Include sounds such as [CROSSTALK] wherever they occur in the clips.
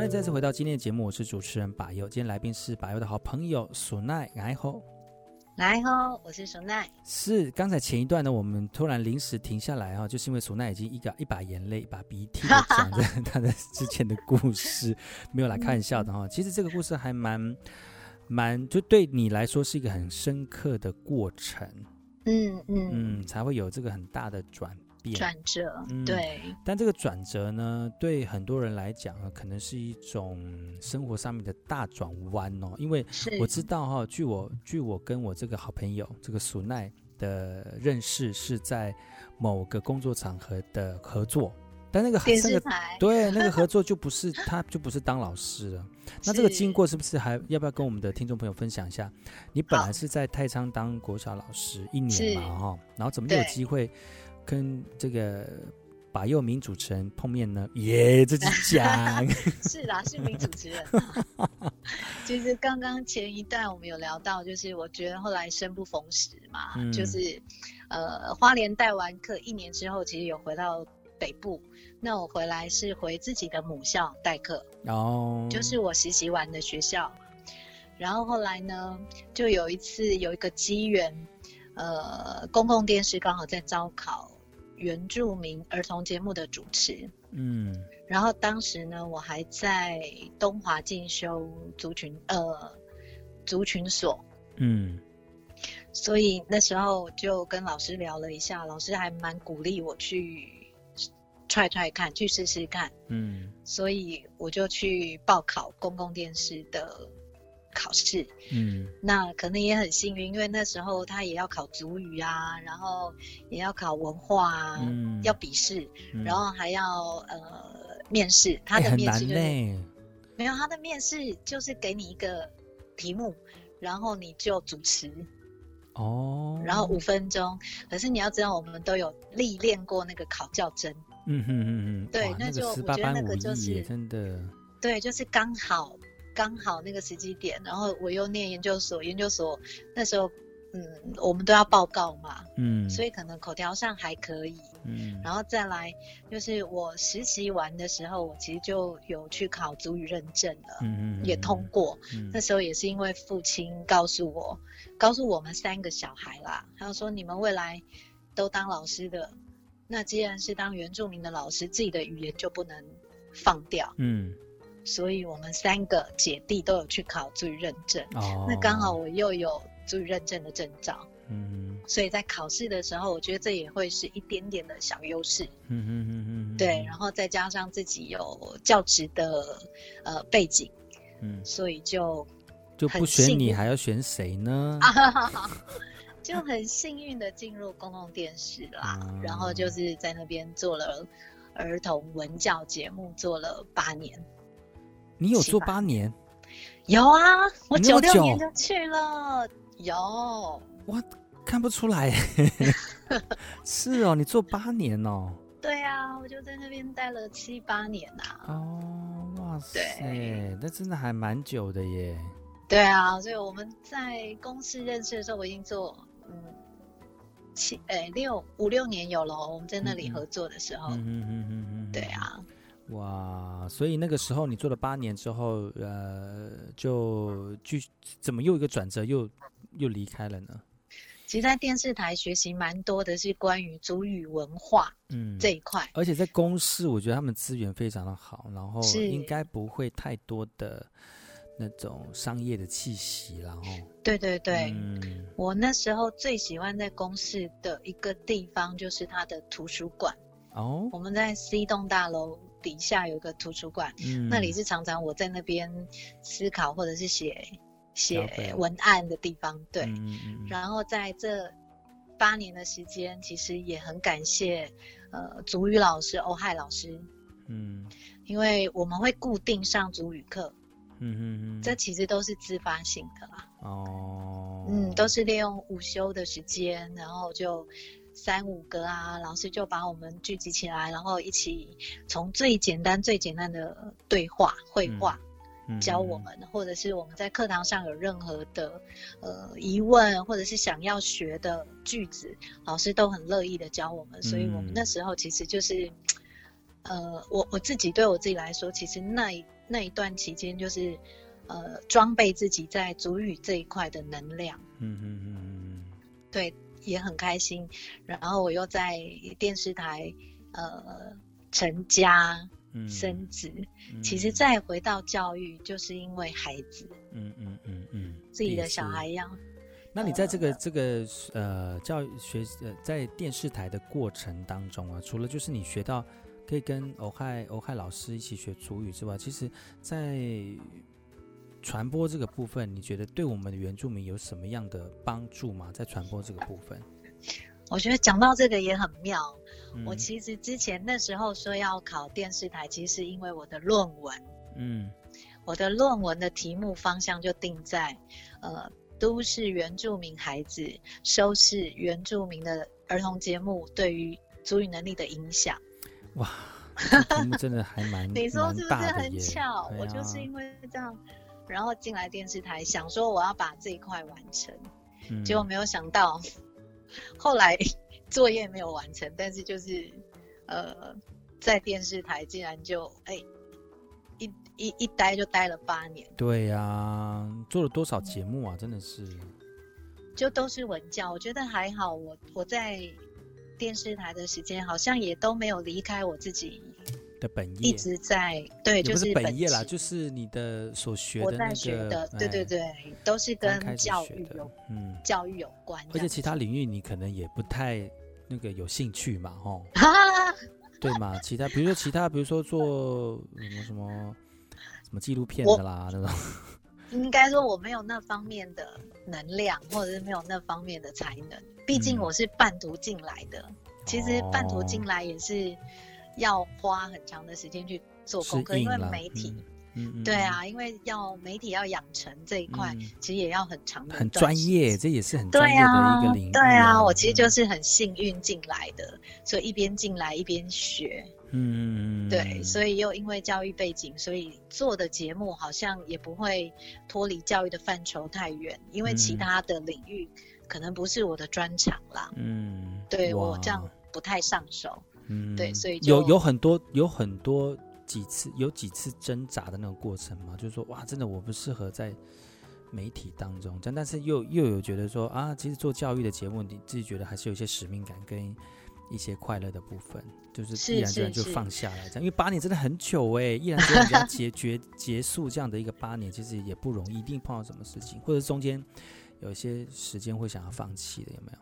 欢迎再次回到今天的节目，我是主持人把优。今天来宾是把优的好朋友索奈，来吼，来吼，我是索奈。是刚才前一段呢，我们突然临时停下来哈，就是因为索奈已经一个一把眼泪一把鼻涕的讲着 [LAUGHS] 他的之前的故事，没有来开玩笑的哈。其实这个故事还蛮蛮，就对你来说是一个很深刻的过程，嗯嗯嗯，才会有这个很大的转。转折，嗯对、嗯，但这个转折呢，对很多人来讲呢，可能是一种生活上面的大转弯哦。因为我知道哈、哦，据我据我跟我这个好朋友这个苏奈的认识，是在某个工作场合的合作，但那个那个、对那个合 [LAUGHS] 作就不是他就不是当老师了。那这个经过是不是还要不要跟我们的听众朋友分享一下？你本来是在太仓当国小老师一年嘛哈，然后怎么有机会？跟这个把佑名主持人碰面呢？耶，自己讲。[LAUGHS] 是啦，是名主持人。[LAUGHS] 其实刚刚前一段我们有聊到，就是我觉得后来生不逢时嘛，嗯、就是呃，花莲带完课一年之后，其实有回到北部。那我回来是回自己的母校代课哦，就是我实习完的学校。然后后来呢，就有一次有一个机缘，呃，公共电视刚好在招考。原住民儿童节目的主持，嗯，然后当时呢，我还在东华进修族群呃族群所，嗯，所以那时候就跟老师聊了一下，老师还蛮鼓励我去踹踹看，去试试看，嗯，所以我就去报考公共电视的。考试，嗯，那可能也很幸运，因为那时候他也要考主语啊，然后也要考文化啊，嗯，要笔试，嗯，然后还要呃面试。他的面试就是，欸，没有他的面试就是给你一个题目，然后你就主持，哦，然后五分钟。可是你要知道，我们都有历练过那个考教真，嗯哼嗯嗯，对，那就我觉得那个就是真的，对，就是刚好。刚好那个时机点，然后我又念研究所，研究所那时候，嗯，我们都要报告嘛，嗯，所以可能口条上还可以，嗯，然后再来就是我实习完的时候，我其实就有去考足语认证了，嗯嗯，也通过，嗯，那时候也是因为父亲告诉我，告诉我们三个小孩啦，他说你们未来都当老师的，那既然是当原住民的老师，自己的语言就不能放掉，嗯。所以我们三个姐弟都有去考族语认证，哦，那刚好我又有族语认证的证照，嗯，所以在考试的时候，我觉得这也会是一点点的小优势，嗯嗯嗯嗯，对，然后再加上自己有教职的呃背景，嗯，所以就就不选你还要选谁呢？[LAUGHS] 就很幸运的进入公共电视啦，嗯，然后就是在那边做了儿童文教节目，做了八年。你有做八年？有啊，我九六年就去了。有，我看不出来。[LAUGHS] 是哦，你做八年哦。对啊，我就在那边待了七八年呐、啊。哦，哇塞，那真的还蛮久的耶。对啊，所以我们在公司认识的时候，我已经做嗯七诶六五六年有了。我们在那里合作的时候，嗯嗯嗯嗯嗯，对啊。哇，所以那个时候你做了八年之后，呃，就就怎么又一个转折又又离开了呢？其实，在电视台学习蛮多的是关于主语文化，嗯，这一块。而且在公司，我觉得他们资源非常的好，然后应该不会太多的那种商业的气息，然后。对对对，嗯，我那时候最喜欢在公司的一个地方就是它的图书馆。哦，我们在 C 栋大楼。底下有一个图书馆，嗯，那里是常常我在那边思考或者是写写文案的地方。对，嗯，然后在这八年的时间，其实也很感谢呃族语老师欧亥老师，嗯，因为我们会固定上族语课，嗯嗯嗯，这其实都是自发性的啦，哦，嗯，都是利用午休的时间，然后就。三五个啊，老师就把我们聚集起来，然后一起从最简单、最简单的对话、绘画、嗯、教我们、嗯，或者是我们在课堂上有任何的呃疑问，或者是想要学的句子，老师都很乐意的教我们。所以我们那时候其实就是，呃，我我自己对我自己来说，其实那那一段期间就是呃装备自己在主语这一块的能量。嗯嗯嗯嗯，对，也很开心。然后我又在电视台呃成家。生子，嗯、其实再回到教育，就是因为孩子，嗯嗯嗯嗯，自己的小孩一样。那你在这个、呃、这个呃教育学呃在电视台的过程当中啊，除了就是你学到可以跟欧亥欧亥老师一起学主语之外，其实，在传播这个部分，你觉得对我们的原住民有什么样的帮助吗？在传播这个部分？我觉得讲到这个也很妙。嗯、我其实之前那时候说要考电视台，其实是因为我的论文，嗯，我的论文的题目方向就定在，呃，都市原住民孩子收视原住民的儿童节目对于足语能力的影响。哇，题目真的还蛮 [LAUGHS] 你说是不是很巧？啊、我就是因为这样，然后进来电视台，想说我要把这一块完成，嗯、结果没有想到。后来作业没有完成，但是就是，呃，在电视台竟然就哎、欸，一一一待就待了八年。对呀、啊，做了多少节目啊？真的是，就都是文教。我觉得还好，我我在电视台的时间好像也都没有离开我自己。的本业一直在对，就是本业啦，就是你的所学的那个，对对对，都是跟教育有嗯教育有关。而且其他领域你可能也不太那个有兴趣嘛，吼，对嘛？其他比如说其他，比如说做什么什么什么纪录片的啦那种。[LAUGHS] 应该说我没有那方面的能量，或者是没有那方面的才能。毕竟我是半途进来的，其实半途进来也是。要花很长的时间去做功课，因为媒体，嗯嗯、对啊，因为要媒体要养成这一块，嗯、其实也要很长的，很专业，这也是很专业的一个领域。对啊，我其实就是很幸运进来的，嗯、所以一边进来一边学。嗯，对，所以又因为教育背景，所以做的节目好像也不会脱离教育的范畴太远，因为其他的领域可能不是我的专长啦。嗯，对我这样不太上手。嗯，对，所以有有很多有很多几次有几次挣扎的那种过程嘛，就是说哇，真的我不适合在媒体当中，但但是又又有觉得说啊，其实做教育的节目，你自己觉得还是有一些使命感跟一些快乐的部分，就是毅然决然就放下来这样，因为八年真的很久哎，毅然决然要结 [LAUGHS] 结结束这样的一个八年，其实也不容易，一定碰到什么事情，或者中间有一些时间会想要放弃的，有没有？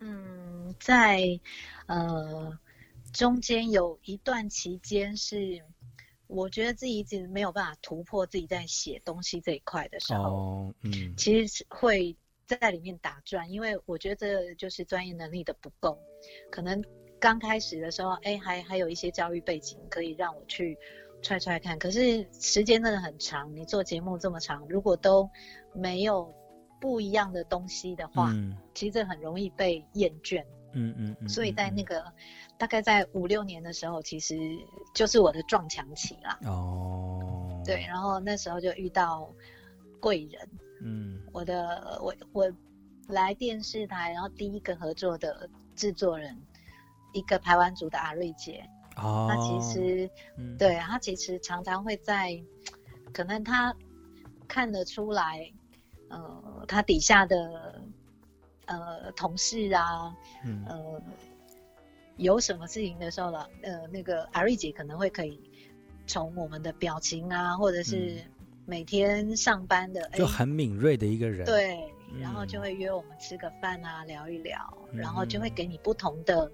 嗯，在呃。中间有一段期间是，我觉得自己一直没有办法突破自己在写东西这一块的时候，哦、嗯，其实是会在里面打转，因为我觉得这就是专业能力的不够。可能刚开始的时候，哎，还还有一些教育背景可以让我去踹踹看，可是时间真的很长，你做节目这么长，如果都没有不一样的东西的话，嗯、其实这很容易被厌倦。嗯嗯，所以在那个。大概在五六年的时候，其实就是我的撞墙期啦。哦，对，然后那时候就遇到贵人。嗯，我的我我来电视台，然后第一个合作的制作人，一个排湾族的阿瑞姐。哦，他其实，嗯、对他其实常常会在，可能他看得出来，呃，他底下的呃同事啊，嗯、呃。有什么事情的时候了，呃，那个阿瑞姐可能会可以从我们的表情啊，或者是每天上班的，就很敏锐的一个人。对，然后就会约我们吃个饭啊，聊一聊，然后就会给你不同的、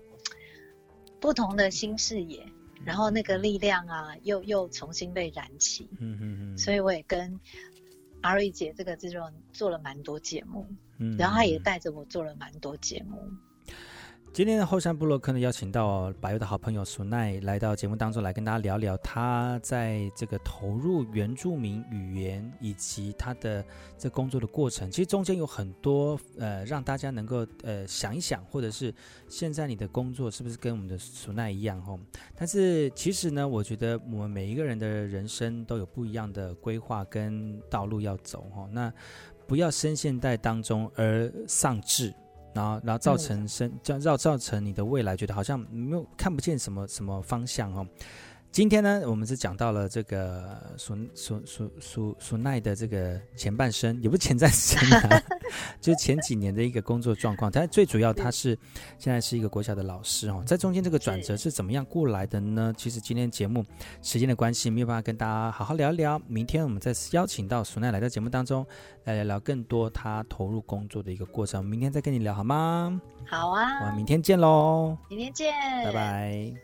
不同的新视野，然后那个力量啊，又又重新被燃起。嗯嗯嗯。所以我也跟阿瑞姐这个制作人做了蛮多节目，嗯，然后他也带着我做了蛮多节目。今天的后山部落客呢，邀请到百佑的好朋友苏奈来到节目当中来跟大家聊聊他在这个投入原住民语言以及他的这工作的过程。其实中间有很多呃，让大家能够呃想一想，或者是现在你的工作是不是跟我们的苏奈一样吼？但是其实呢，我觉得我们每一个人的人生都有不一样的规划跟道路要走吼。那不要深陷在当中而丧志。然后，然后造成生，这样造造成你的未来觉得好像没有看不见什么什么方向哦。今天呢，我们是讲到了这个苏苏苏苏苏奈的这个前半生，也不是前半生啊，[LAUGHS] 就是前几年的一个工作状况。但最主要，他是现在是一个国小的老师哦，在中间这个转折是怎么样过来的呢？其实今天节目时间的关系，没有办法跟大家好好聊一聊。明天我们再邀请到苏奈来到节目当中，来聊聊更多他投入工作的一个过程。明天再跟你聊好吗？好啊，我们明天见喽！明天见，拜拜。